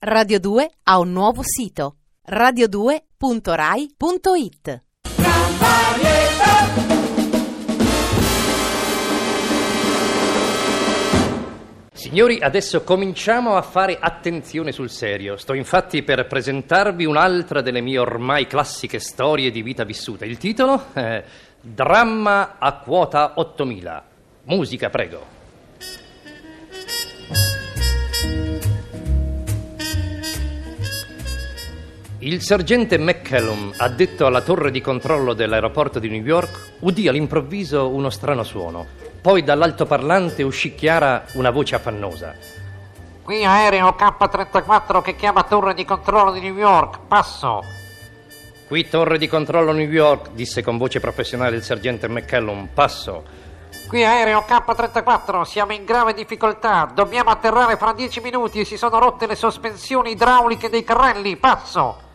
Radio 2 ha un nuovo sito radio2.rai.it Signori, adesso cominciamo a fare attenzione sul serio. Sto infatti per presentarvi un'altra delle mie ormai classiche storie di vita vissuta. Il titolo? Eh, Dramma a quota 8000. Musica, prego. Il sergente McCallum, addetto alla torre di controllo dell'aeroporto di New York, udì all'improvviso uno strano suono. Poi dall'altoparlante uscì chiara una voce affannosa. Qui aereo K34 che chiama torre di controllo di New York. Passo. Qui torre di controllo New York, disse con voce professionale il sergente McCallum. Passo. Qui aereo K34, siamo in grave difficoltà. Dobbiamo atterrare fra dieci minuti e si sono rotte le sospensioni idrauliche dei carrelli. Passo.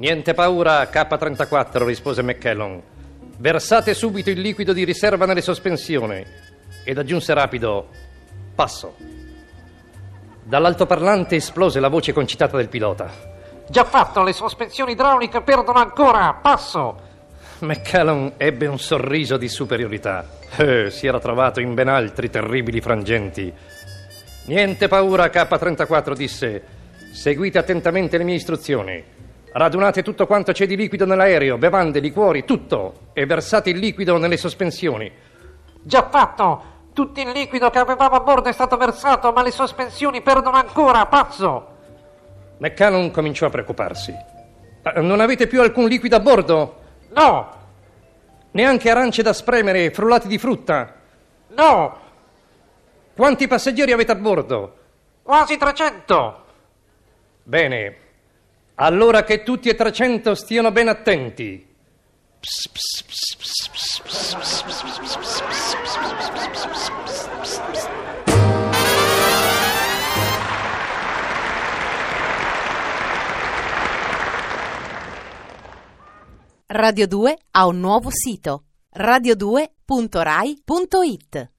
Niente paura, K34, rispose McCallum. Versate subito il liquido di riserva nelle sospensioni. Ed aggiunse rapido: Passo. Dall'altoparlante esplose la voce concitata del pilota. Già fatto, le sospensioni idrauliche perdono ancora. Passo. McCallum ebbe un sorriso di superiorità. Eh, si era trovato in ben altri terribili frangenti. Niente paura, K34 disse. Seguite attentamente le mie istruzioni. Radunate tutto quanto c'è di liquido nell'aereo, bevande, liquori, tutto, e versate il liquido nelle sospensioni. Già fatto. Tutto il liquido che avevamo a bordo è stato versato, ma le sospensioni perdono ancora. Passo. McCallum cominciò a preoccuparsi. "Ah, Non avete più alcun liquido a bordo? No. Neanche arance da spremere frullati di frutta? No. Quanti passeggeri avete a bordo? Quasi 300. Bene. Allora che tutti e 300 stiano ben attenti. Radio 2 ha un nuovo sito radio2.rai.it